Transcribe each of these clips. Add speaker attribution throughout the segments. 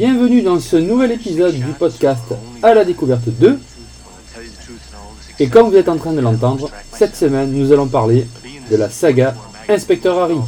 Speaker 1: Bienvenue dans ce nouvel épisode du podcast À la découverte 2. Et comme vous êtes en train de l'entendre, cette semaine nous allons parler de la saga Inspecteur Harry.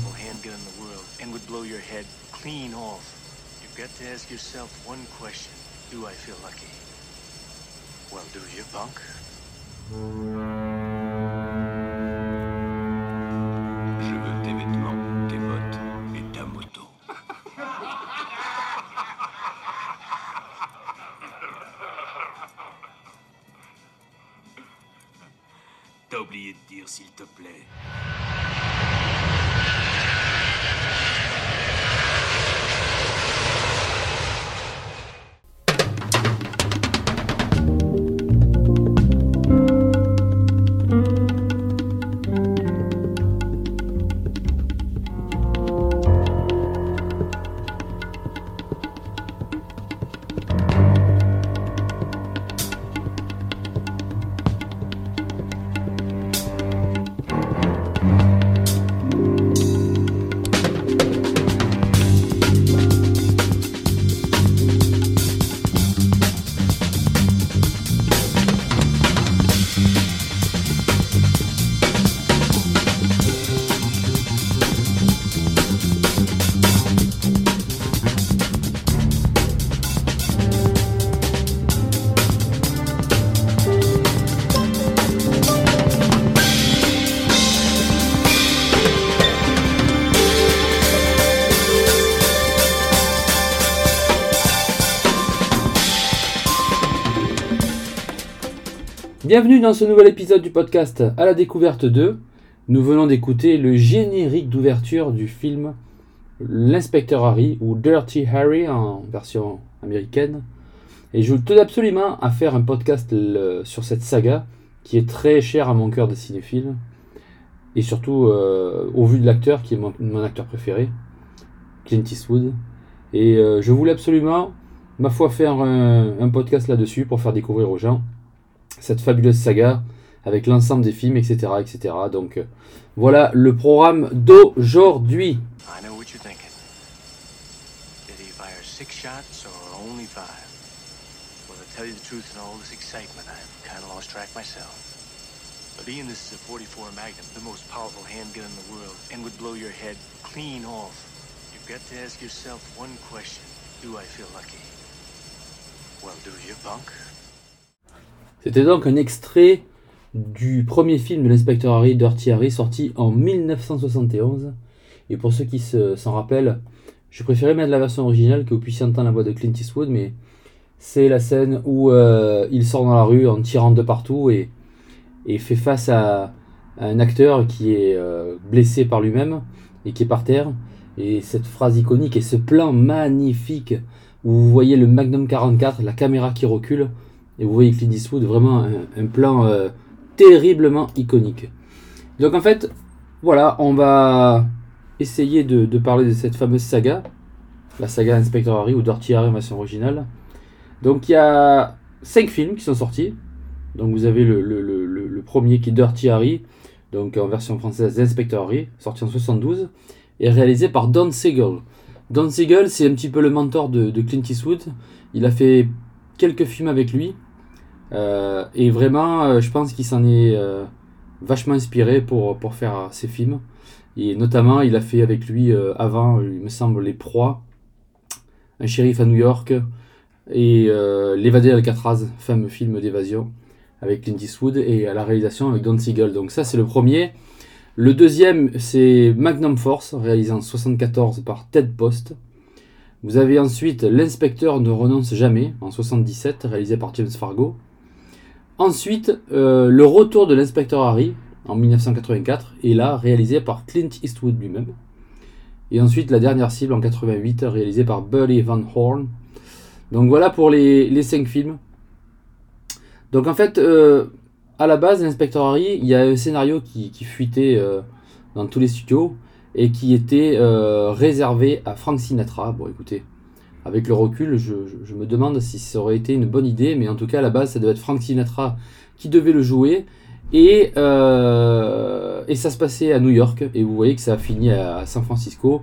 Speaker 1: Bienvenue dans ce nouvel épisode du podcast À la découverte 2. Nous venons d'écouter le générique d'ouverture du film L'inspecteur Harry ou Dirty Harry en version américaine. Et je tenais absolument à faire un podcast sur cette saga qui est très chère à mon cœur de cinéphile. Et surtout euh, au vu de l'acteur qui est mon, acteur préféré, Clint Eastwood. Et euh, je voulais absolument, ma foi, faire un podcast là-dessus pour faire découvrir aux gens cette fabuleuse saga avec l'ensemble des films, etc. etc. Donc euh, voilà le programme d'aujourd'hui.
Speaker 2: Tell you the truth, in all this excitement, I've kind of lost track myself. But Ian, this is a 44 Magnum, the most powerful handgun in the world, and would blow your head clean off. You've got to ask yourself one question. Do I feel lucky? Well, do you, punk?
Speaker 1: C'était donc un extrait du premier film de l'inspecteur Harry, Dirty Harry, sorti en 1971. Et pour ceux qui se- s'en rappellent, je préférais mettre la version originale que vous puissiez entendre la voix de Clint Eastwood, mais c'est la scène où euh, il sort dans la rue en tirant de partout et, fait face à, à un acteur qui est euh, blessé par lui-même et qui est par terre. Et cette phrase iconique et ce plan magnifique où vous voyez le Magnum 44, la caméra qui recule, et vous voyez Clint Eastwood, vraiment un, plan euh, terriblement iconique. Donc en fait, voilà, on va essayer de, parler de cette fameuse saga, la saga Inspector Harry ou Dirty Harry en version originale. Donc il y a cinq films qui sont sortis. Donc vous avez le, premier qui est Dirty Harry, donc en version française Inspector Harry, sorti en 72, et réalisé par Don Siegel. Don Siegel, c'est un petit peu le mentor de Clint Eastwood. Il a fait quelques films avec lui. Euh, et vraiment, euh, je pense qu'il s'en est euh, vachement inspiré pour, pour faire ses films. Et notamment, il a fait avec lui avant, il me semble, Les Proies, Un shérif à New York et L'évadé d'Alcatraz, fameux film d'évasion avec Clint Eastwood et à la réalisation avec Don Siegel. Donc ça, c'est le premier. Le deuxième, c'est Magnum Force, réalisé en 74 par Ted Post. Vous avez ensuite L'inspecteur ne renonce jamais, en 77, réalisé par James Fargo. Ensuite, euh, Le retour de l'inspecteur Harry, en 1984, et là, réalisé par Clint Eastwood lui-même. Et ensuite, La dernière cible, en 88, réalisé par Buddy Van Horn. Donc voilà pour les, cinq films. Donc en fait, euh, à la base, l'inspecteur Harry, il y a un scénario qui, fuitait euh, dans tous les studios et qui était réservé à Frank Sinatra. Bon, écoutez, avec le recul, je, me demande si ça aurait été une bonne idée, mais en tout cas, à la base, ça devait être Frank Sinatra qui devait le jouer. Et, euh, ça se passait à New York, et vous voyez que ça a fini à, San Francisco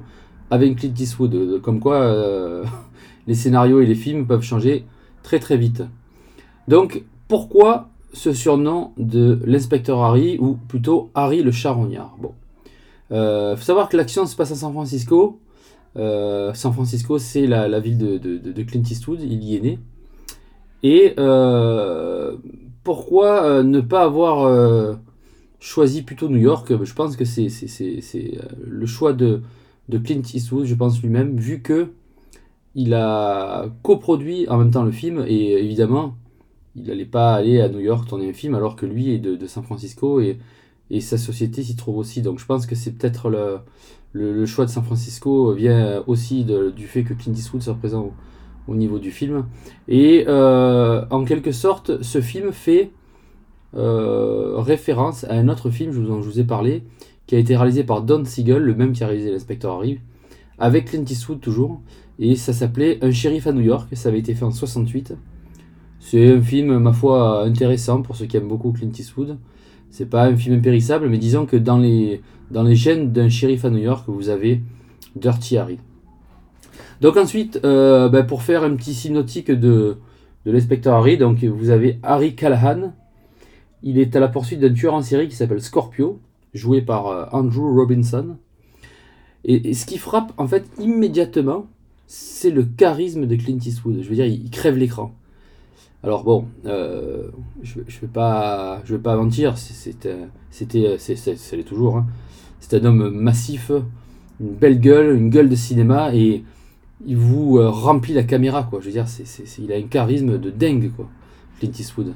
Speaker 1: avec Clint Eastwood. Comme quoi, euh, les scénarios et les films peuvent changer très très vite. Donc pourquoi ce surnom de l'inspecteur Harry, ou plutôt Harry le charognard? Bon. Euh, faut savoir que l'action se passe à San Francisco. Euh, San Francisco, c'est la, ville de, Clint Eastwood, il y est né. Et euh, pourquoi euh, ne pas avoir choisi plutôt New York? Je pense que c'est le choix de, Clint Eastwood, je pense lui-même, vu que il a coproduit en même temps le film, et évidemment, il n'allait pas aller à New York tourner un film alors que lui est de, San Francisco et sa société s'y trouve aussi. Donc je pense que c'est peut-être le, le, choix de San Francisco vient aussi du fait que Clint Eastwood soit présent au, niveau du film. Et euh, en quelque sorte, ce film fait euh, référence à un autre film, je vous, je vous ai parlé, qui a été réalisé par Don Siegel, le même qui a réalisé L'inspecteur Harry, avec Clint Eastwood toujours. Et ça s'appelait Un shérif à New York, ça avait été fait en 68. C'est un film, ma foi, intéressant pour ceux qui aiment beaucoup Clint Eastwood. C'est pas un film impérissable, mais disons que dans les, dans les gènes d'un shérif à New York, vous avez Dirty Harry. Donc ensuite, euh, ben, pour faire un petit synoptique de, l'inspecteur Harry, donc vous avez Harry Callahan. Il est à la poursuite d'un tueur en série qui s'appelle Scorpio, joué par euh, Andrew Robinson. Et, ce qui frappe en fait immédiatement, c'est le charisme de Clint Eastwood. Je veux dire, il crève l'écran. Alors bon, euh, je ne vais, pas, je vais pas mentir, c'était, c'était, c'est toujours. Hein. C'est un homme massif, une belle gueule, une gueule de cinéma et il vous euh, remplit la caméra quoi. Je veux dire, il a un charisme de dingue quoi, Clint Eastwood.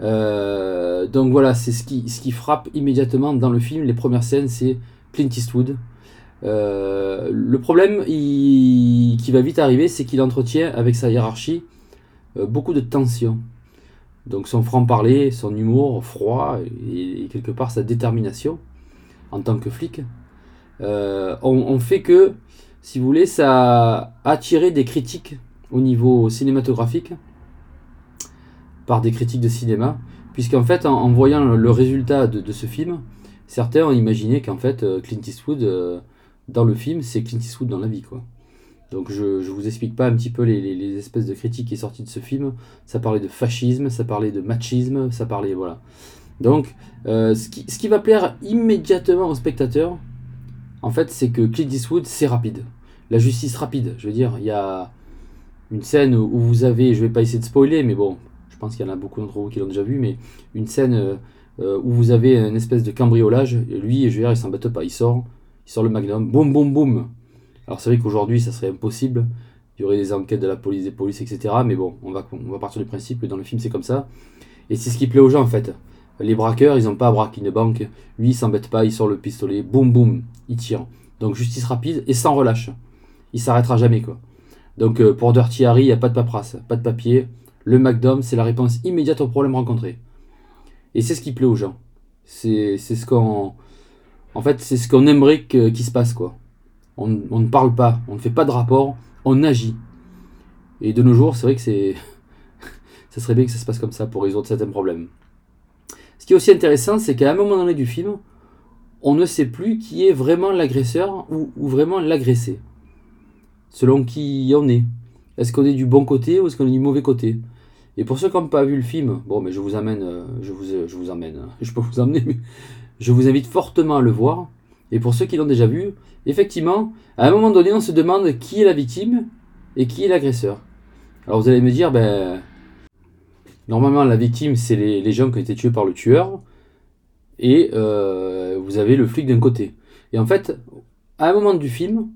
Speaker 1: Euh, donc voilà, c'est ce qui, frappe immédiatement dans le film. Les premières scènes, c'est Clint Eastwood. le problème qui va vite arriver, c'est qu'il entretient avec sa hiérarchie euh, beaucoup de tension. Donc son franc-parler, son humour froid et, quelque part sa détermination en tant que flic euh, on, fait que, si vous voulez, ça a attiré des critiques au niveau cinématographique par des critiques de cinéma, puisqu'en fait, en, voyant le, résultat de, ce film, certains ont imaginé qu'en fait, euh, Clint Eastwood, dans le film, c'est Clint Eastwood dans la vie, quoi. Donc je ne vous explique pas un petit peu les, espèces de critiques qui est sorties de ce film. Ça parlait de fascisme, ça parlait de machisme, ça parlait... Voilà. Donc euh, ce, qui, va plaire immédiatement au spectateur, en fait, c'est que Clint Eastwood, c'est rapide. La justice rapide. Je veux dire, il y a une scène où vous avez, je vais pas essayer de spoiler, mais bon, je pense qu'il y en a beaucoup d'entre vous qui l'ont déjà vu, mais une scène euh, où vous avez une espèce de cambriolage, lui, je veux dire, il s'embête pas, il sort, il sort le magnum, boum boum boum, alors c'est vrai qu'aujourd'hui ça serait impossible, il y aurait des enquêtes de la police, des polices, etc. Mais bon, on va partir du principe que dans le film c'est comme ça. Et c'est ce qui plaît aux gens en fait. Les braqueurs, ils n'ont pas à braquer une banque. Lui, il s'embête pas, il sort le pistolet, boum boum, il tire. Donc justice rapide et sans relâche. Il s'arrêtera jamais quoi. Donc euh, pour Dirty Harry, il n'y a pas de paperasse, pas de papier. Le McDom, c'est la réponse immédiate au problème rencontré. Et c'est ce qui plaît aux gens. C'est ce qu'on. En fait, c'est ce qu'on aimerait qu'il se passe quoi on, ne parle pas, on ne fait pas de rapport, on agit. Et de nos jours, c'est vrai que c'est. ça serait bien que ça se passe comme ça pour résoudre certains problèmes. Ce qui est aussi intéressant, c'est qu'à un moment donné du film, on ne sait plus qui est vraiment l'agresseur ou, vraiment l'agressé. Selon qui on est. Est-ce qu'on est du bon côté ou est-ce qu'on est du mauvais côté? Et pour ceux qui n'ont pas vu le film, bon, mais je vous amène, euh, je vous, je vous emmène, je peux vous emmener, mais je vous invite fortement à le voir. Et pour ceux qui l'ont déjà vu, effectivement, à un moment donné, on se demande qui est la victime et qui est l'agresseur. Alors vous allez me dire, ben, normalement la victime, c'est les, gens qui ont été tués par le tueur, et euh, vous avez le flic d'un côté. Et en fait, à un moment du film,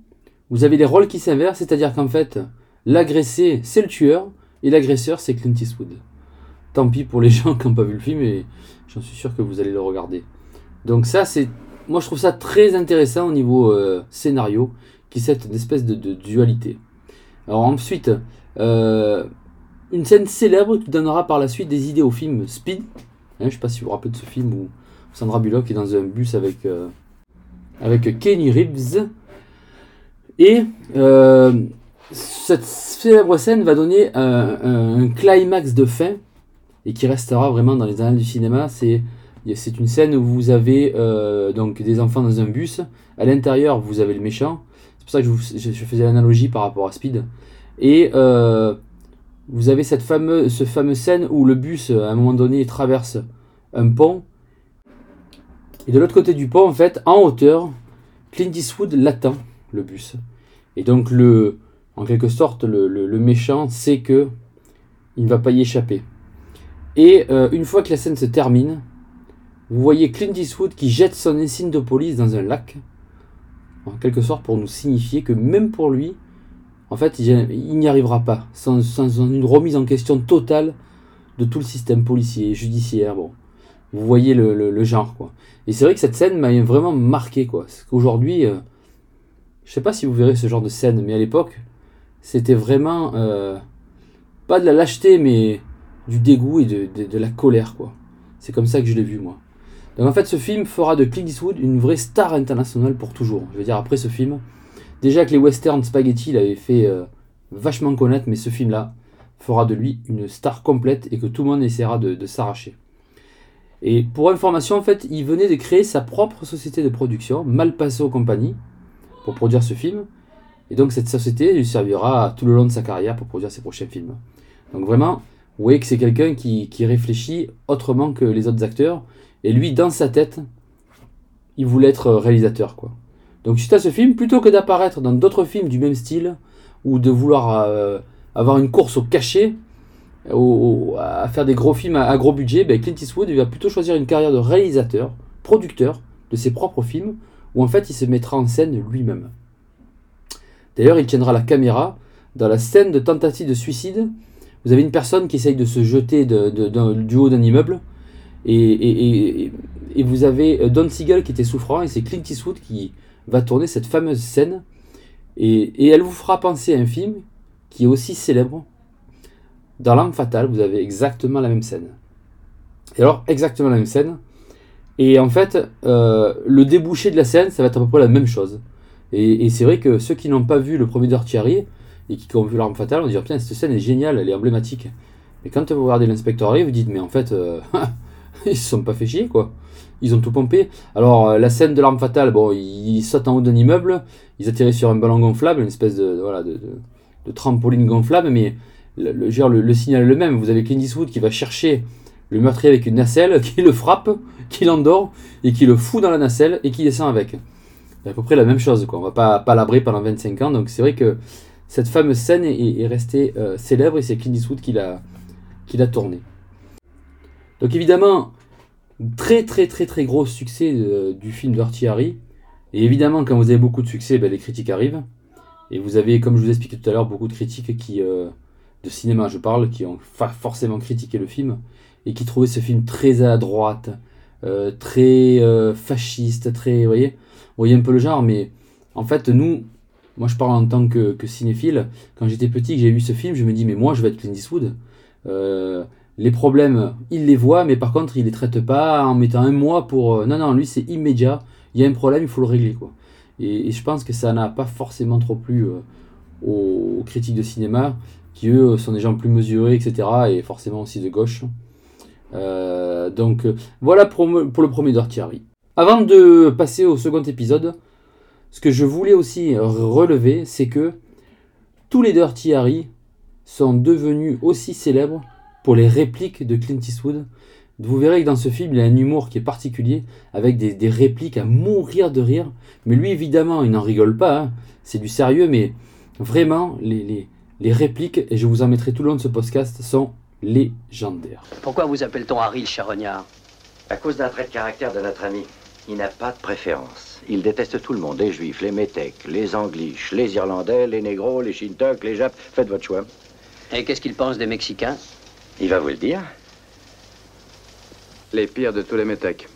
Speaker 1: vous avez les rôles qui s'inversent, c'est-à-dire qu'en fait, l'agressé, c'est le tueur, et l'agresseur, c'est Clint Eastwood. Tant pis pour les gens qui n'ont pas vu le film, et j'en suis sûr que vous allez le regarder. Donc ça, c'est moi je trouve ça très intéressant au niveau euh, scénario, qui est cette espèce de, dualité. Alors ensuite, euh, une scène célèbre qui donnera par la suite des idées au film Speed. Hein, je ne sais pas si vous vous rappelez de ce film où Sandra Bullock est dans un bus avec, euh, Kenny Reeves. Et cette célèbre scène va donner un, climax de fin et qui restera vraiment dans les annales du cinéma. C'est une scène où vous avez euh, donc des enfants dans un bus. À l'intérieur, vous avez le méchant. C'est pour ça que je, faisais l'analogie par rapport à Speed. Et euh, vous avez cette fameuse, ce scène où le bus, à un moment donné, traverse un pont. Et de l'autre côté du pont, en fait, en hauteur, Clint Eastwood l'attend, le bus. Et donc, le, en quelque sorte, le méchant sait que il ne va pas y échapper. Et euh, une fois que la scène se termine, vous voyez Clint Eastwood qui jette son insigne de police dans un lac, en quelque sorte pour nous signifier que même pour lui, en fait, il, n'y arrivera pas, sans, une remise en question totale de tout le système policier, judiciaire. Bon, vous voyez le, genre, quoi. Et c'est vrai que cette scène m'a vraiment marqué, quoi. Parce qu'aujourd'hui, euh, je sais pas si vous verrez ce genre de scène, mais à l'époque, c'était vraiment euh, pas de la lâcheté, mais du dégoût et de la colère, quoi. C'est comme ça que je l'ai vu, moi. Donc en fait, ce film fera de Clint Eastwood une vraie star internationale pour toujours. Je veux dire, après ce film, déjà que les westerns spaghetti l'avaient fait euh, vachement connaître, mais ce film-là fera de lui une star complète et que tout le monde essaiera de, s'arracher. Et pour information, en fait, il venait de créer sa propre société de production, Malpaso Company, pour produire ce film. Et donc cette société lui servira tout le long de sa carrière pour produire ses prochains films. Donc vraiment, vous que c'est quelqu'un qui, qui réfléchit autrement que les autres acteurs. Et lui, dans sa tête, il voulait être réalisateur. quoi. Donc suite à ce film, plutôt que d'apparaître dans d'autres films du même style, ou de vouloir euh, avoir une course au cachet, au- à faire des gros films à, gros budget, ben Clint Eastwood va plutôt choisir une carrière de réalisateur, producteur de ses propres films, où en fait il se mettra en scène lui-même. D'ailleurs, il tiendra la caméra dans la scène de tentative de suicide. Vous avez une personne qui essaye de se jeter du haut d'un immeuble, et- et vous avez euh, Don Siegel qui était souffrant, et c'est Clint Eastwood qui va tourner cette fameuse scène, et, elle vous fera penser à un film qui est aussi célèbre. Dans L'Arme Fatale, vous avez exactement la même scène. Et alors, exactement la même scène. Et en fait, euh, le débouché de la scène, ça va être à peu près la même chose. Et, c'est vrai que ceux qui n'ont pas vu le premier Harry et qui ont vu L'Arme Fatale, vont dire Putain, cette scène est géniale, elle est emblématique. Mais quand vous regardez l'inspecteur Harry, vous dites Mais en fait, euh, ils se sont pas fait chier, quoi. Ils ont tout pompé. Alors, euh, la scène de L'Arme Fatale, bon, ils sautent en haut d'un immeuble, ils atterrissent sur un ballon gonflable, une espèce de, voilà, de, de- trampoline gonflable, mais le, dire, le- signal est le même. Vous avez Clint Eastwood qui va chercher le meurtrier avec une nacelle, qui le frappe, qui l'endort, et qui le fout dans la nacelle, et qui descend avec. C'est à peu près la même chose, quoi. On va pas, pas labrer pendant 25 ans, donc c'est vrai que cette fameuse scène est, est restée euh, célèbre, et c'est Clint Eastwood qui l'a qui l'a tournée. Donc évidemment, très très très très gros succès euh, du film Dirty. Et évidemment, quand vous avez beaucoup de succès, ben, les critiques arrivent. Et vous avez, comme je vous expliquais tout à l'heure, beaucoup de critiques qui, euh, de cinéma je parle, qui ont forcément critiqué le film et qui trouvaient ce film très à droite, euh, très fasciste, très, vous voyez, vous voyez un peu le genre, mais en fait, nous, moi je parle en tant que, que cinéphile, quand j'étais petit, que j'ai vu ce film, je me dis, mais moi je vais être Clint Eastwood. Les problèmes, il les voit, mais par contre, il les traite pas en mettant un mois pour. euh, non, non, lui c'est immédiat. Il y a un problème, il faut le régler, quoi. Et, je pense que ça n'a pas forcément trop plu euh, aux, critiques de cinéma, qui eux sont des gens plus mesurés, etc. Et forcément aussi de gauche. Euh, donc voilà pour, le premier Dirty. Avant de passer au second épisode, ce que je voulais aussi relever, c'est que tous les Dirty sont devenus aussi célèbres pour les répliques de Clint Eastwood. Vous verrez que dans ce film, il a un humour qui est particulier, avec des, des répliques à mourir de rire. Mais lui, évidemment, il n'en rigole pas. hein. C'est du sérieux, mais vraiment, les, les, les répliques, et je vous en mettrai tout le long de ce podcast, sont légendaires.
Speaker 3: Pourquoi vous appelle-t-on Harry le charognard
Speaker 4: À cause d'un trait de caractère de notre ami. Il n'a pas de préférence. Il déteste tout le monde, les juifs, les métèques, les angliches, les irlandais, les négros, les shintok, les japs. Faites votre choix.
Speaker 3: Et qu'est-ce qu'il pense des Mexicains?
Speaker 4: Il va vous le dire.
Speaker 5: Les pires de tous les métèques.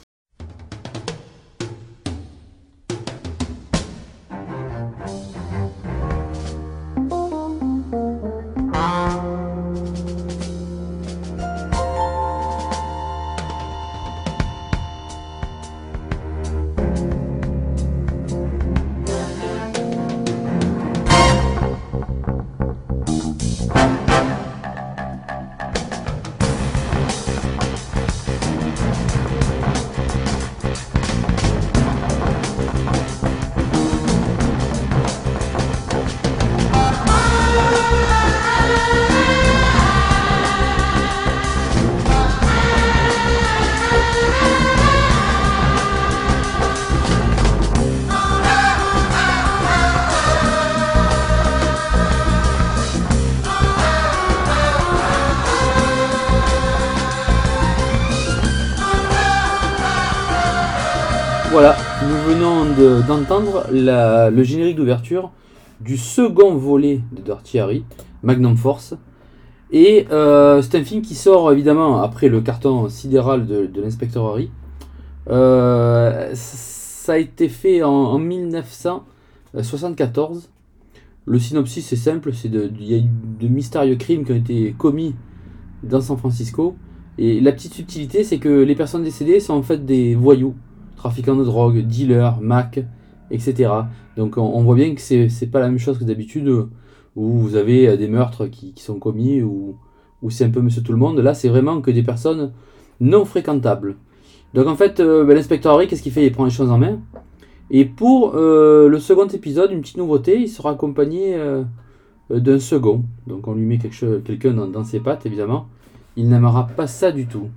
Speaker 1: D'entendre le générique d'ouverture du second volet de Dirty Harry, Magnum Force. Et euh, c'est un film qui sort évidemment après le carton sidéral de, l'inspecteur Harry. Euh, ça a été fait en, en 1974. Le synopsis est simple, c'est de, il y a eu de mystérieux crimes qui ont été commis dans San Francisco. Et la petite subtilité, c'est que les personnes décédées sont en fait des voyous, trafiquants de drogue, dealers, Mac, etc. Donc on, voit bien que c'est pas la même chose que d'habitude où vous avez euh, des meurtres qui, sont commis ou où c'est un peu monsieur tout le monde. Là, c'est vraiment que des personnes non fréquentables. Donc en fait, euh, ben, l'inspecteur Harry, qu'est-ce qu'il fait? Il prend les choses en main. Et pour euh, le second épisode, une petite nouveauté, il sera accompagné d'un second. Donc on lui met quelqu'un dans, dans ses pattes, évidemment. Il n'aimera pas ça du tout.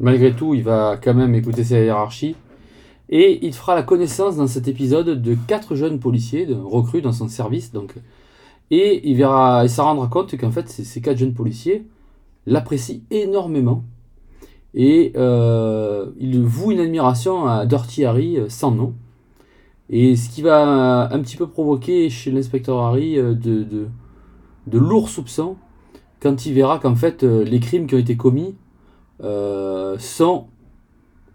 Speaker 1: Malgré tout, il va quand même écouter sa hiérarchie. Et il fera la connaissance dans cet épisode de quatre jeunes policiers, recrues dans son service. Donc, et il verra, il s'en rendra compte qu'en fait, ces, quatre jeunes policiers l'apprécient énormément. Et euh, il voue une admiration à Dirty Harry euh, sans nom. Et ce qui va un petit peu provoquer chez l'inspecteur Harry euh, de, de, lourds soupçons quand il verra qu'en fait euh, les crimes qui ont été commis euh, sont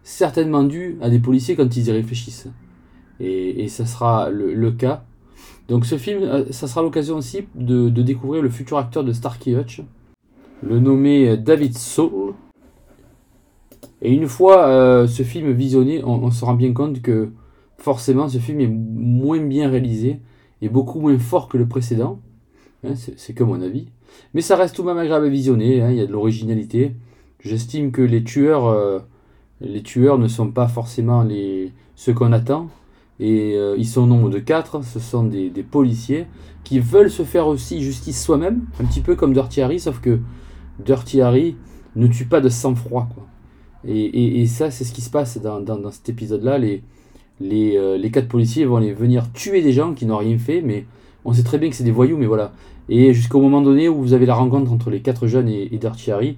Speaker 1: certainement dus à des policiers quand ils y réfléchissent. Et, et ça sera le, le cas. Donc ce film, euh, ça sera l'occasion aussi de, de découvrir le futur acteur de Starkey Hutch, le nommé David Soul. Et une fois euh, ce film visionné, on, se rend bien compte que forcément ce film est moins bien réalisé et beaucoup moins fort que le précédent. Hein, c'est c'est que mon avis. Mais ça reste tout de même agréable à visionner, hein, il y a de l'originalité. J'estime que les tueurs, euh, les tueurs ne sont pas forcément les, ceux qu'on attend. Et euh, ils sont au nombre de quatre, ce sont des, policiers qui veulent se faire aussi justice soi-même, un petit peu comme Dirty Harry, sauf que Dirty Harry ne tue pas de sang-froid. quoi. Et, ça, c'est ce qui se passe dans, cet épisode-là. Euh, les quatre policiers vont aller venir tuer des gens qui n'ont rien fait, mais on sait très bien que c'est des voyous, mais voilà. Et jusqu'au moment donné où vous avez la rencontre entre les quatre jeunes et, et Dirty Harry,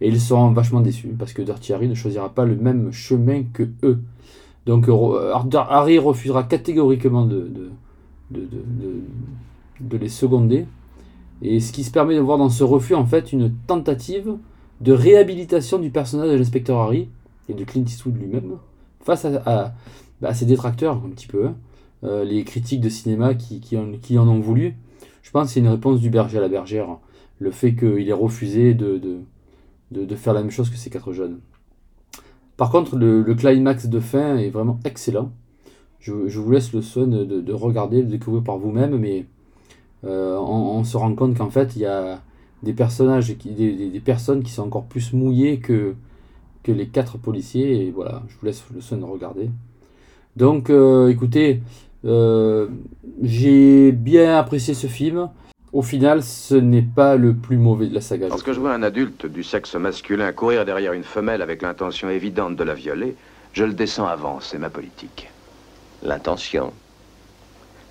Speaker 1: et ils seront vachement déçus, parce que Dirty Harry ne choisira pas le même chemin que eux. Donc euh, Harry refusera catégoriquement de, les seconder. Et ce qui se permet de voir dans ce refus, en fait, une tentative de réhabilitation du personnage de l'inspecteur Harry et de Clint Eastwood lui-même face à, bah, ses détracteurs, un petit peu, hein. Euh, les critiques de cinéma qui, en, ont voulu. Je pense que c'est une réponse du berger à la bergère. Le fait qu'il ait refusé de, de, faire la même chose que ces quatre jeunes. Par contre, le, climax de fin est vraiment excellent. Je, vous laisse le soin de, de- de regarder, de découvrir par vous-même, mais euh, on, se rend compte qu'en fait, il y a des personnages, des, personnes qui sont encore plus mouillées que, que les quatre policiers, et voilà, je vous laisse le soin de regarder. Donc, euh, écoutez, euh, j'ai bien apprécié ce film. Au final, ce n'est pas le plus mauvais de la saga.
Speaker 5: Lorsque je vois un adulte du sexe masculin courir derrière une femelle avec l'intention évidente de la violer, je le descends avant, c'est ma politique.
Speaker 3: L'intention.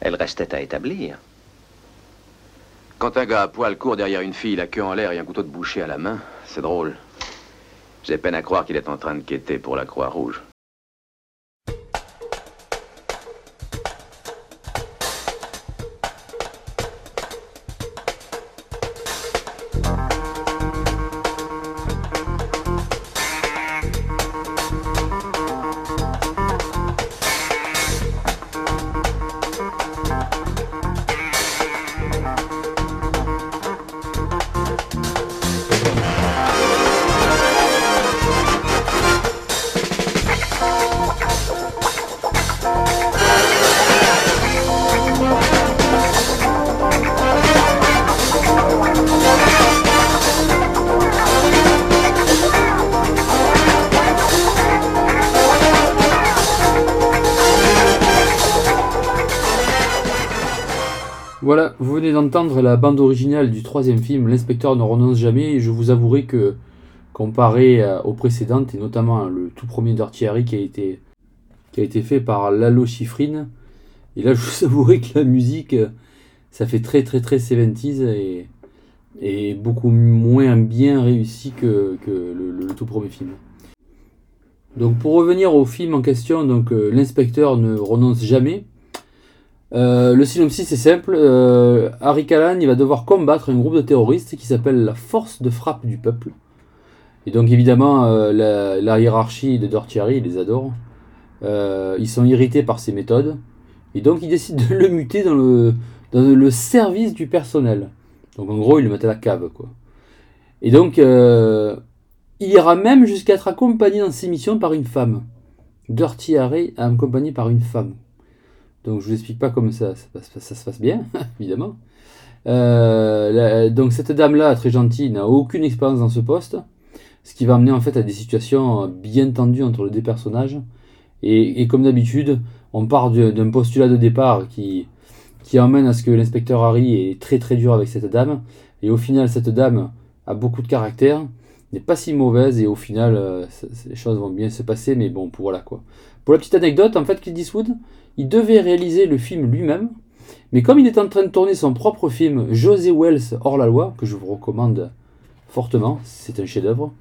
Speaker 3: Elle restait à établir.
Speaker 5: Quand un gars à poil court derrière une fille, la queue en l'air et un couteau de boucher à la main, c'est drôle. J'ai peine à croire qu'il est en train de quêter pour la Croix-Rouge.
Speaker 1: Voilà, vous venez d'entendre la bande originale du troisième film, L'inspecteur ne renonce jamais, et je vous avouerai que, comparé aux précédentes, et notamment le tout premier Harry qui a été, fait par Lalo Schifrin, et là je vous avouerai que la musique, ça fait très très très 70s et, beaucoup moins bien réussi que, le tout premier film. Donc pour revenir au film en question, donc euh, l'inspecteur ne renonce jamais. Euh, le synopsis est simple. euh, Harry Callan il va devoir combattre un groupe de terroristes qui s'appelle la Force de frappe du peuple. Et donc évidemment euh, la, hiérarchie de Dirty Harry, il les adore. Ils sont irrités par ses méthodes. Et donc ils décident de le muter dans le, service du personnel. Donc en gros ils le mettent à la cave quoi. Et donc il ira même jusqu'à être accompagné dans ses missions par une femme. Dirty Harry accompagné par une femme. Donc je vous explique pas comment ça, se passe bien, évidemment. Euh, donc cette dame-là, très gentille, n'a aucune expérience dans ce poste, ce qui va amener en fait à des situations bien tendues entre les deux personnages. Et, comme d'habitude, on part d'un postulat de départ qui, qui emmène à ce que l'inspecteur Harry est très très dur avec cette dame. Et au final, cette dame a beaucoup de caractère, n'est pas si mauvaise et au final, euh, les choses vont bien se passer. Mais bon, pour voilà quoi. Pour la petite anecdote, en fait, Clint Eastwood, il devait réaliser le film lui-même, mais comme il est en train de tourner son propre film José Wells hors la loi, que je vous recommande fortement, c'est un chef-d'œuvre,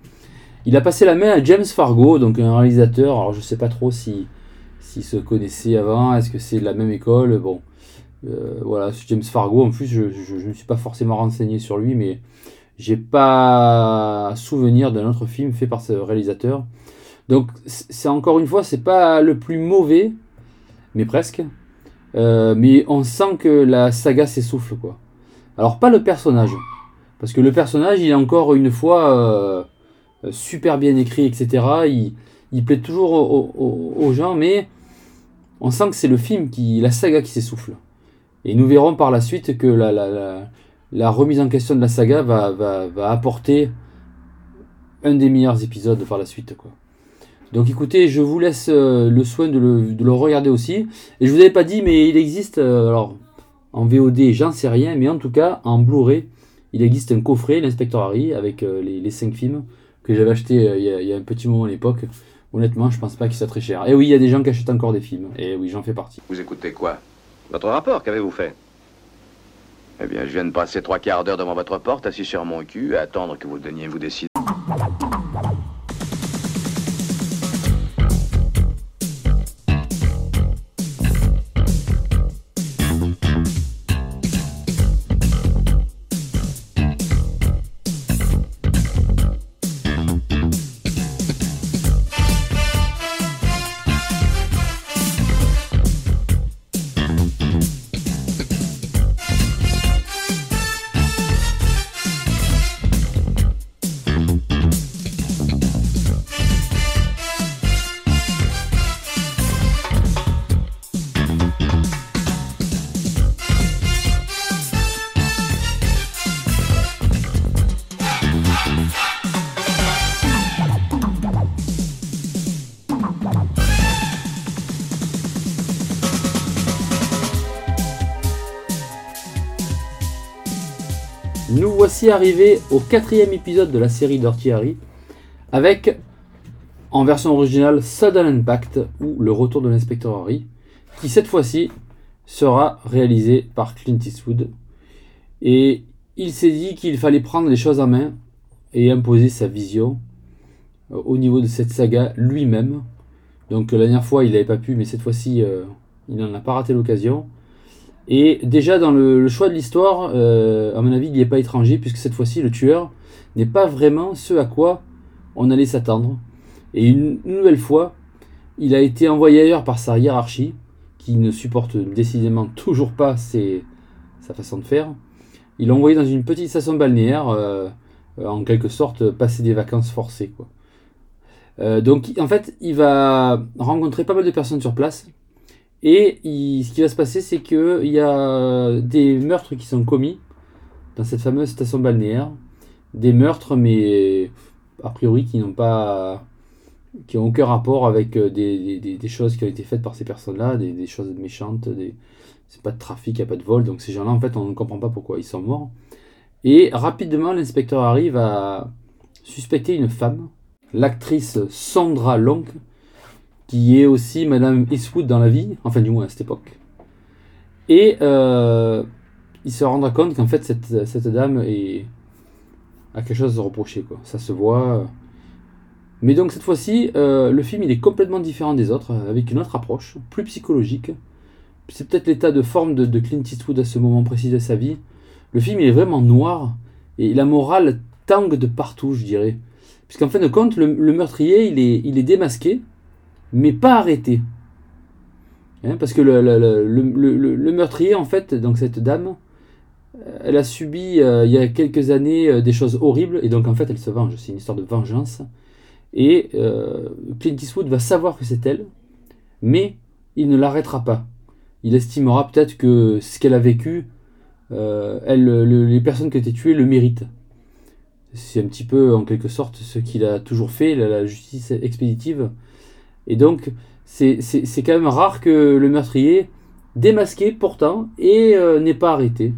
Speaker 1: il a passé la main à James Fargo, donc un réalisateur. Alors je sais pas trop si s'ils se connaissaient avant, est-ce que c'est de la même école, bon. Euh, voilà, James Fargo, en plus je ne me suis pas forcément renseigné sur lui, mais j'ai pas souvenir d'un autre film fait par ce réalisateur. Donc c'est encore une fois, c'est pas le plus mauvais, mais presque. Euh, mais on sent que la saga s'essouffle quoi. Alors pas le personnage, parce que le personnage il est encore une fois euh, euh, super bien écrit, etc. Il, plaît toujours aux, gens, mais on sent que c'est le film qui, la saga qui s'essouffle. Et nous verrons par la suite que la, remise en question de la saga va, va, va apporter un des meilleurs épisodes par la suite quoi. Donc écoutez, je vous laisse euh, le soin de le, de le regarder aussi. Et je vous avais pas dit, mais il existe, euh, alors en VOD, j'en sais rien, mais en tout cas en Blu-ray, il existe un coffret, l'inspecteur Harry, avec euh, les, les 5 films que j'avais acheté il y, a, il y a un petit moment à l'époque. Honnêtement, je pense pas qu'il soit très cher. Et oui, il y a des gens qui achètent encore des films. Et oui, j'en fais partie.
Speaker 5: Vous écoutez quoi?
Speaker 4: Votre rapport, qu'avez-vous fait?
Speaker 5: Eh bien, je viens de passer trois quarts d'heure devant votre porte, assis sur mon cul, à attendre que vous donniez vous décider.
Speaker 1: Arrivés au quatrième épisode de la série Dirty Harry, avec, en version originale, Sudden Impact, ou Le Retour de l'inspecteur Harry, qui cette fois-ci sera réalisé par Clint Eastwood. Et il s'est dit qu'il fallait prendre les choses en main et imposer sa vision euh, au niveau de cette saga lui-même. Donc la dernière fois il n'avait pas pu, mais cette fois-ci euh, il n'en a pas raté l'occasion. Et déjà dans le, choix de l'histoire, euh, à mon avis, il n'y est pas étranger, puisque cette fois-ci, le tueur n'est pas vraiment ce à quoi on allait s'attendre. Et une, nouvelle fois, il a été envoyé ailleurs par sa hiérarchie, qui ne supporte décidément toujours pas sa façon de faire. Il l'a envoyé dans une petite station balnéaire, euh, euh, en quelque sorte, passer des vacances forcées. Donc, en fait, il va rencontrer pas mal de personnes sur place. Et ce qui va se passer, c'est qu'il y a des meurtres qui sont commis dans cette fameuse station balnéaire. Des meurtres, mais a priori qui n'ont pas. qui aucun rapport avec euh, des, des- choses qui ont été faites par ces personnes-là, des, des choses méchantes. C'est pas de trafic, il n'y a pas de vol. Donc ces gens-là, en fait, on ne comprend pas pourquoi ils sont morts. Et rapidement, l'inspecteur arrive à suspecter une femme, l'actrice Sandra Long, qui est aussi Madame Eastwood dans la vie, enfin du moins à cette époque. Et euh, il se rendra compte qu'en fait cette, cette dame a quelque chose à se reprocher. Quoi. Ça se voit. Mais donc cette fois-ci, euh, le film il est complètement différent des autres, avec une autre approche, plus psychologique. C'est peut-être l'état de forme de, Clint Eastwood à ce moment précis de sa vie. Le film il est vraiment noir, et la morale tangue de partout, je dirais. Puisqu'en fin de compte, le, le meurtrier, il est, il est démasqué, mais pas arrêté. Hein, parce que le, le- le- le- meurtrier, en fait, donc cette dame, elle a subi euh, il y a quelques années euh, des choses horribles, et donc en fait elle se venge. C'est une histoire de vengeance. Et euh, Clint Eastwood va savoir que c'est elle, mais il ne l'arrêtera pas. Il estimera peut-être que ce qu'elle a vécu, euh, elle, le- les personnes qui ont été tuées le méritent. C'est un petit peu, en quelque sorte, ce qu'il a toujours fait, la justice expéditive. Et donc, c'est quand même rare que le meurtrier, démasqué pourtant, et euh, n'est pas arrêté.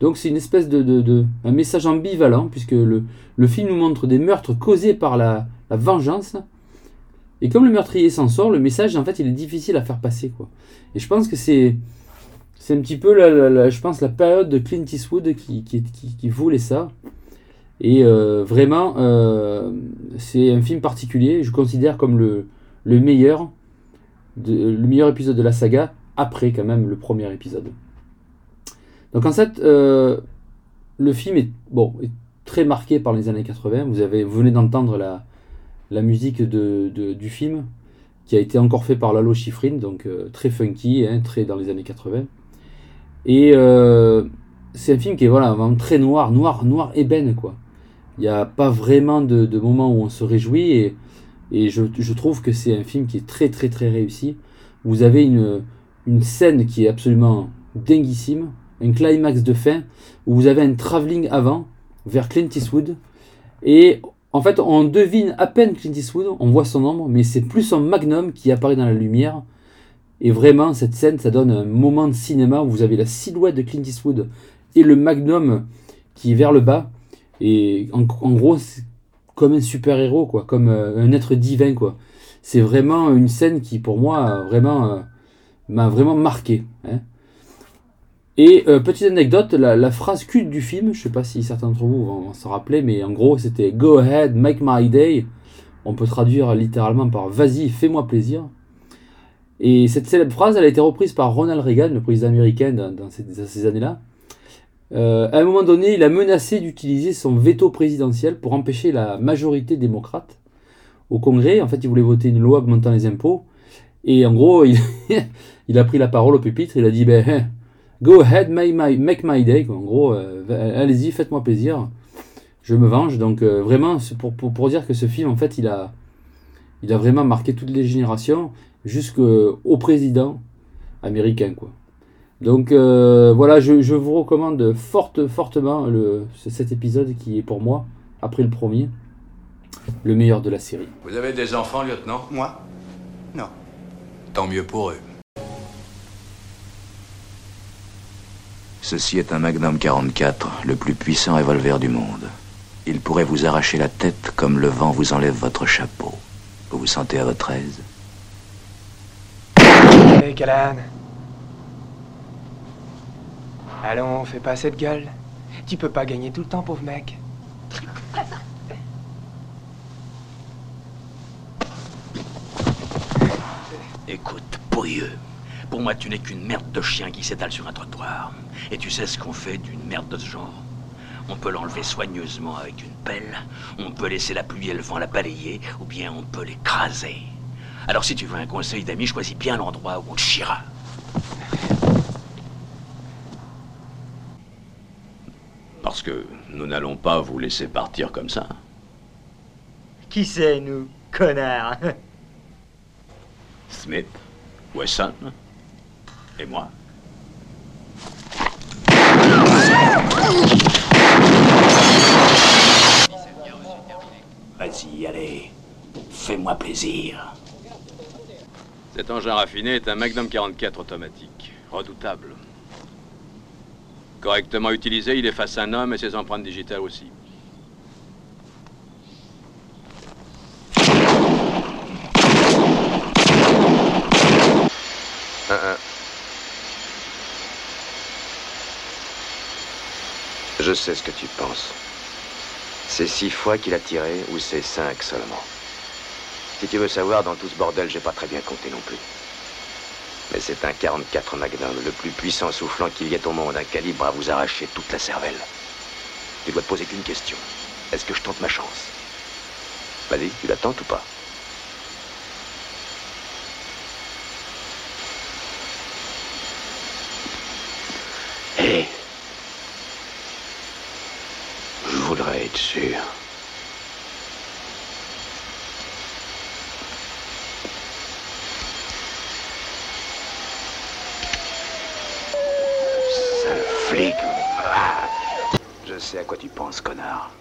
Speaker 1: Donc c'est une espèce de, de, un message ambivalent, puisque le, le film nous montre des meurtres causés par la, la vengeance. Et comme le meurtrier s'en sort, le message, en fait, il est difficile à faire passer. Quoi. Et je pense que c'est c'est un petit peu, la, je pense, la période de Clint Eastwood qui, qui, qui, qui voulait ça. Et euh, vraiment, euh, c'est un film particulier. Je considère comme le, le meilleur, de- le meilleur épisode de la saga, après quand même le premier épisode. Donc en fait, euh, le film est, bon, est très marqué par les années 80. Vous, avez, vous venez d'entendre la, la musique de, du film, qui a été encore fait par Lalo Schifrin, donc euh, très funky, hein, très dans les années 80. Et euh, c'est un film qui est voilà, vraiment très noir, noir, noir ébène, quoi. Il n'y a pas vraiment de, de moment où on se réjouit, et, et je, trouve que c'est un film qui est très, très, très réussi. Vous avez une, une scène qui est absolument dinguissime, un climax de fin, où vous avez un travelling avant, vers Clint Eastwood, et en fait, on devine à peine Clint Eastwood, on voit son ombre, mais c'est plus son magnum qui apparaît dans la lumière. Et vraiment, cette scène, ça donne un moment de cinéma où vous avez la silhouette de Clint Eastwood et le magnum qui est vers le bas. Et en, en gros, comme un super-héros, quoi, comme euh, un être divin, quoi. C'est vraiment une scène qui, pour moi, euh, vraiment euh, m'a vraiment marqué. hein. Et petite anecdote, la, phrase culte du film, je sais pas si certains d'entre vous vont, s'en rappeler, mais en gros c'était Go ahead, make my day. On peut traduire littéralement par Vas-y, fais-moi plaisir. Et cette célèbre phrase, a été reprise par Ronald Reagan, le président américain, dans ces années-là. Euh, à un moment donné, il a menacé d'utiliser son veto présidentiel pour empêcher la majorité démocrate au Congrès. En fait, il voulait voter une loi augmentant les impôts. Et en gros, il, a pris la parole au pupitre. Il a dit ben, hein, Go ahead, make my, day. En gros, euh, allez-y, faites-moi plaisir. Je me venge. Donc, euh, vraiment, pour, pour dire que ce film, en fait, il a, il a vraiment marqué toutes les générations jusqu'au président américain. Quoi. Donc, euh, voilà, je, je vous recommande forte, fortement le, cet épisode qui est pour moi, après le premier, le meilleur de la série.
Speaker 6: Vous avez des enfants, lieutenant?
Speaker 7: Moi? Non.
Speaker 6: Tant mieux pour eux.
Speaker 8: Ceci est un Magnum 44, le plus puissant revolver du monde. Il pourrait vous arracher la tête comme le vent vous enlève votre chapeau. Vous vous sentez à votre aise?
Speaker 7: Hé, Callahan. Allons, fais pas cette gueule. Tu peux pas gagner tout le temps, pauvre mec.
Speaker 9: Écoute, pourrieux. Pour moi, tu n'es qu'une merde de chien qui s'étale sur un trottoir. Et tu sais ce qu'on fait d'une merde de ce genre On peut l'enlever soigneusement avec une pelle, on peut laisser la pluie et le vent la balayer, ou bien on peut l'écraser. Alors si tu veux un conseil d'ami, choisis bien l'endroit où on te chiera.
Speaker 6: Parce que nous n'allons pas vous laisser partir comme ça.
Speaker 10: Qui c'est, nous, connards?
Speaker 6: Smith, Wesson et moi.
Speaker 9: Vas-y, allez. Fais-moi plaisir.
Speaker 5: Cet engin raffiné est un Magnum 44 automatique, redoutable. Correctement utilisé, il efface un homme et ses empreintes digitales aussi.
Speaker 3: Je sais ce que tu penses. C'est six fois qu'il a tiré ou c'est cinq seulement
Speaker 5: Si tu veux savoir, dans tout ce bordel, j'ai pas très bien compté non plus. Mais c'est un 44 Magnum, le plus puissant soufflant qu'il y ait au monde, un calibre à vous arracher toute la cervelle. Tu dois te poser qu'une question. Est-ce que je tente ma chance? Vas-y, tu la tentes ou pas? Hé Je voudrais être sûr. Je sais à quoi tu penses, connard.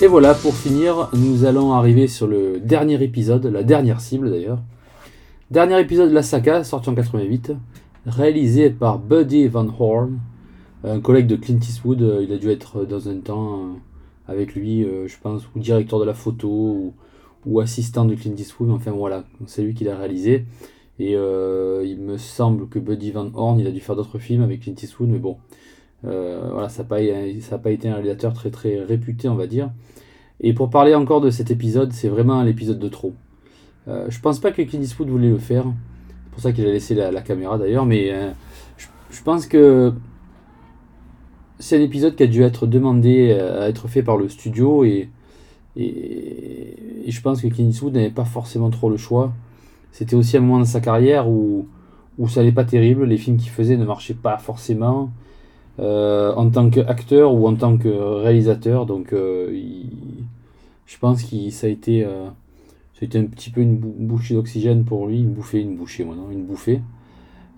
Speaker 1: Et voilà, pour finir, nous allons arriver sur le dernier épisode, la dernière cible d'ailleurs. Dernier épisode de la saga, sorti en 88, réalisé par Buddy Van Horn, un collègue de Clint Eastwood. euh, Il a dû être dans un temps euh, avec lui, euh, je pense, ou directeur de la photo, ou, assistant de Clint Eastwood. Enfin voilà, c'est lui qui l'a réalisé. Et euh, il me semble que Buddy Van Horn, il a dû faire d'autres films avec Clint Eastwood, mais bon, euh, voilà, ça n'a pas, été un réalisateur très très réputé, on va dire. Et pour parler encore de cet épisode, c'est vraiment l'épisode de trop. Euh, je pense pas que Clint Eastwood voulait le faire. C'est pour ça qu'il a laissé la, la caméra d'ailleurs, mais euh, je, pense que c'est un épisode qui a dû être demandé euh, à être fait par le studio et, et, et je pense que Clint Eastwood n'avait pas forcément trop le choix. C'était aussi un moment de sa carrière où, où ça n'allait pas terrible, les films qu'il faisait ne marchaient pas forcément euh, en tant qu'acteur ou en tant que réalisateur. Donc, euh, je pense que ça a été, euh, un petit peu une bou- bouchée d'oxygène pour lui, une bouffée, une bouchée, moi, non, une bouffée.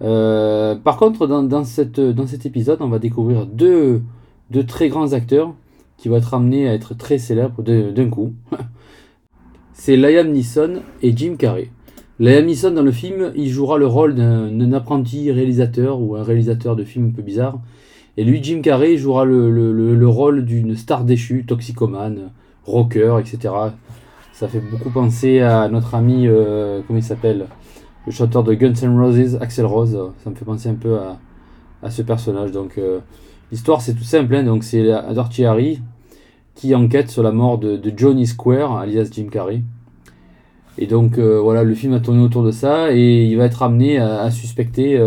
Speaker 1: Euh, par contre, dans, dans, cette, dans cet épisode, on va découvrir deux, deux très grands acteurs qui vont être amenés à être très célèbres d'un coup. C'est Liam Neeson et Jim Carrey. Liam Neeson dans le film, il jouera le rôle d'un d'un apprenti réalisateur ou un réalisateur de films un peu bizarre. Et lui, Jim Carrey, jouera le, le- le- le rôle d'une star déchue, toxicomane, rocker, etc. Ça fait beaucoup penser à notre ami, euh, comment il s'appelle? Le chanteur de Guns N' Roses, Axel Rose. Ça me fait penser un peu à, à ce personnage. Donc, euh, l'histoire, c'est tout simple. hein. Donc, c'est Dirty Harry qui enquête sur la mort de, Johnny Square, alias Jim Carrey. Et donc, euh, voilà, le film a tourné autour de ça et il va être amené à suspecter.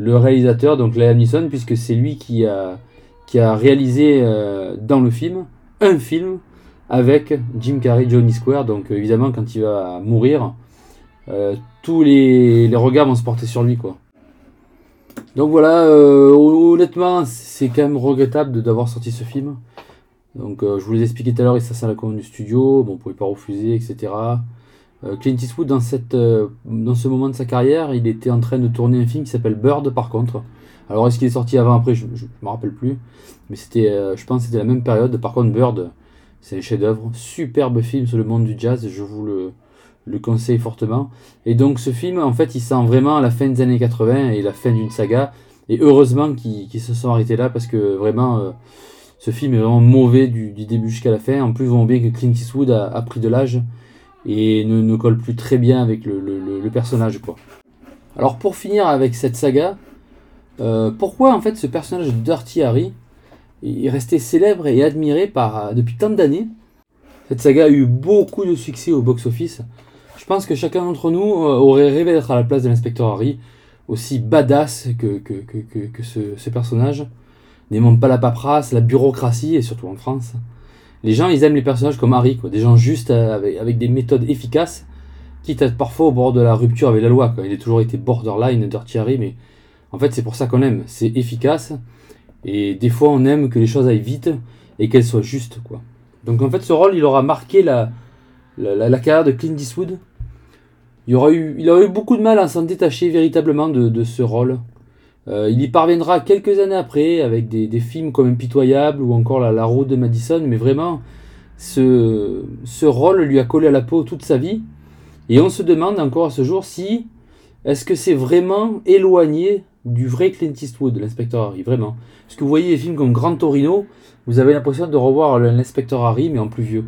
Speaker 1: Le réalisateur, donc Liam Neeson, puisque c'est lui qui a, qui a réalisé euh, dans le film un film avec Jim Carrey, Johnny Square. Donc euh, évidemment, quand il va mourir, euh, tous les, les regards vont se porter sur lui, quoi. Donc voilà, honnêtement, c'est quand même regrettable d'avoir sorti ce film. Donc je vous l'ai expliqué tout à l'heure, il s'assène à la commande du studio, bon, on pouvait pas refuser, etc. Euh, Clint Eastwood, dans, cette, euh, ce moment de sa carrière, il était en train de tourner un film qui s'appelle Bird, par contre. Alors, est-ce qu'il est sorti avant, après? Je ne me rappelle plus. Mais c'était, euh, je pense que c'était la même période. Par contre, Bird, c'est un chef-d'œuvre. Superbe film sur le monde du jazz, je vous le, le conseille fortement. Et donc, ce film, en fait, il sent vraiment la fin des années 80 et la fin d'une saga. Et heureusement qu'ils se sont arrêtés là parce que vraiment, ce film est vraiment mauvais du, début jusqu'à la fin. En plus, vous voyez bien que Clint Eastwood a pris de l'âge et ne, colle plus très bien avec le, personnage quoi. Alors pour finir avec cette saga, euh, pourquoi en fait ce personnage de Dirty Harry est resté célèbre et admiré par, depuis tant d'années? Cette saga a eu beaucoup de succès au box-office. Je pense que chacun d'entre nous euh, aurait rêvé d'être à la place de l'inspecteur Harry, aussi badass que, ce, personnage. N'aimons pas la paperasse, la bureaucratie, et surtout en France. Les gens, ils aiment les personnages comme Harry, quoi. des gens justes euh, avec, des méthodes efficaces, quitte à parfois au bord de la rupture avec la loi. Il a toujours été borderline, Dirty Harry, mais en fait, c'est pour ça qu'on aime. C'est efficace, et des fois, on aime que les choses aillent vite et qu'elles soient justes. Quoi. Donc en fait, ce rôle, il aura marqué la, la, carrière de Clint Eastwood. Il aura eu, beaucoup de mal à s'en détacher véritablement de ce rôle. Euh, il y parviendra quelques années après avec des, films comme Impitoyable ou encore La, Route de Madison, mais vraiment, ce, rôle lui a collé à la peau toute sa vie. Et on se demande encore à ce jour si est-ce que c'est vraiment éloigné du vrai Clint Eastwood, l'inspecteur Harry, vraiment. Parce que vous voyez des films comme Grand Torino, vous avez l'impression de revoir l'inspecteur Harry, mais en plus vieux.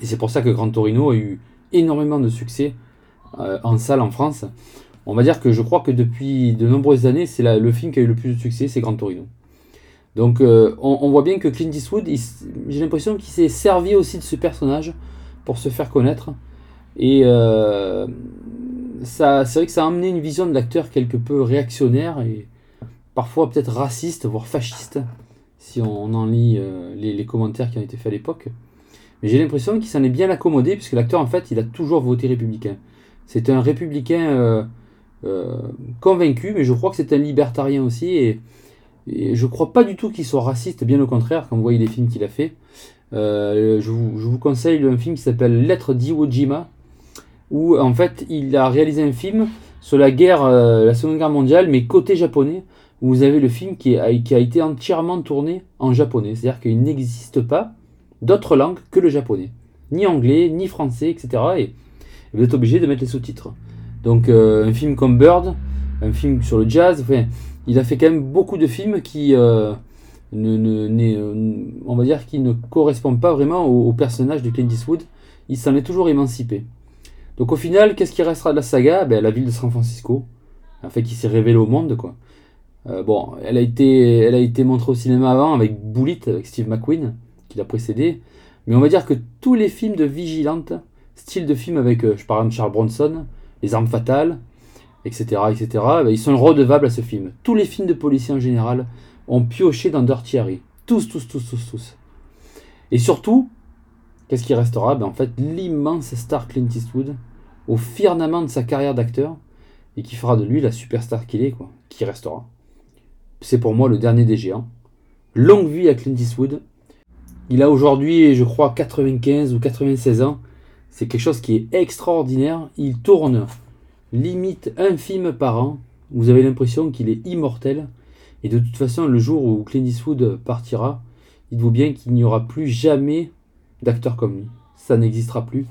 Speaker 1: Et c'est pour ça que Grand Torino a eu énormément de succès euh, en salle en France. On va dire que je crois que depuis de nombreuses années, c'est le film qui a eu le plus de succès, c'est Grand Torino. Donc euh, on, voit bien que Clint Eastwood, j'ai l'impression qu'il s'est servi aussi de ce personnage pour se faire connaître. Et euh, c'est vrai que ça a amené une vision de l'acteur quelque peu réactionnaire et parfois peut-être raciste, voire fasciste, si on, en lit euh, les, commentaires qui ont été faits à l'époque. Mais j'ai l'impression qu'il s'en est bien accommodé, puisque l'acteur, en fait, il a toujours voté républicain. C'est un républicain convaincu, mais je crois que c'est un libertarien aussi, et, je crois pas du tout qu'il soit raciste, bien au contraire, quand vous voyez les films qu'il a fait. Euh, je, vous, conseille un film qui s'appelle Lettre d'Iwo Jima, où en fait il a réalisé un film sur la guerre, euh, la Seconde Guerre mondiale, mais côté japonais, où vous avez le film qui a, qui a été entièrement tourné en japonais. C'est-à-dire qu'il n'existe pas d'autres langues que le japonais. Ni anglais, ni français, etc. Et vous êtes obligé de mettre les sous-titres. Donc euh, un film comme Bird, un film sur le jazz, il a fait quand même beaucoup de films qui, euh, ne, on dire, qui ne correspondent pas vraiment au, personnage de Clint Eastwood. Il s'en est toujours émancipé. Donc au final, qu'est-ce qui restera de la saga? Ben, La ville de San Francisco, en fait, qui s'est révélée au monde, quoi. Euh, bon, elle a, été, elle a été montrée au cinéma avant avec Bullet, avec Steve McQueen, qui l'a précédé. Mais on va dire que tous les films de Vigilante, style de film avec, je parle de Charles Bronson, Les Armes Fatales, etc., etc., ben, ils sont redevables à ce film. Tous les films de policiers en général ont pioché dans Dirty Harry. Tous, tous, tous, tous, tous. Et surtout, qu'est-ce qui restera? Ben, En fait, l'immense star Clint Eastwood, au firmament de sa carrière d'acteur, et qui fera de lui la superstar qu'il est, quoi, qui restera. C'est pour moi le dernier des géants. Longue vie à Clint Eastwood. Il a aujourd'hui, je crois, 95 ou 96 ans. C'est quelque chose qui est extraordinaire. Il tourne limite un film par an. Vous avez l'impression qu'il est immortel. Et de toute façon, le jour où Clint Eastwood partira, dites-vous bien qu'il n'y aura plus jamais d'acteur comme lui. Ça n'existera plus.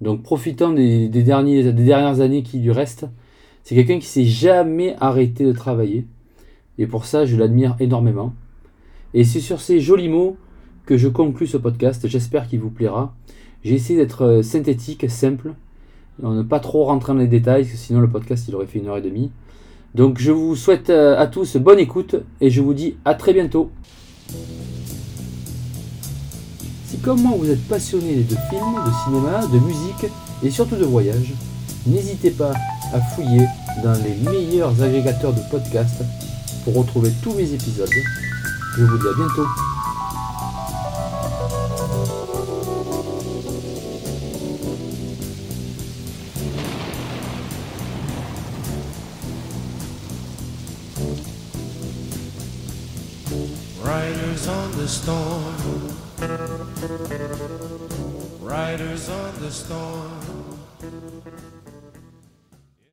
Speaker 1: Donc profitant des, dernières années qui lui restent, c'est quelqu'un qui s'est jamais arrêté de travailler. Et pour ça, je l'admire énormément. Et c'est sur ces jolis mots que je conclus ce podcast. J'espère qu'il vous plaira. J'ai essayé d'être synthétique, simple, ne pas trop rentrer dans les détails, sinon le podcast il aurait fait une heure et demie. Donc je vous souhaite à tous bonne écoute et je vous dis à très bientôt. Si comme moi vous êtes passionné de films, de cinéma, de musique et surtout de voyage, n'hésitez pas à fouiller dans les meilleurs agrégateurs de podcasts pour retrouver tous mes épisodes. Je vous dis à bientôt.
Speaker 11: the storm. Riders on the storm.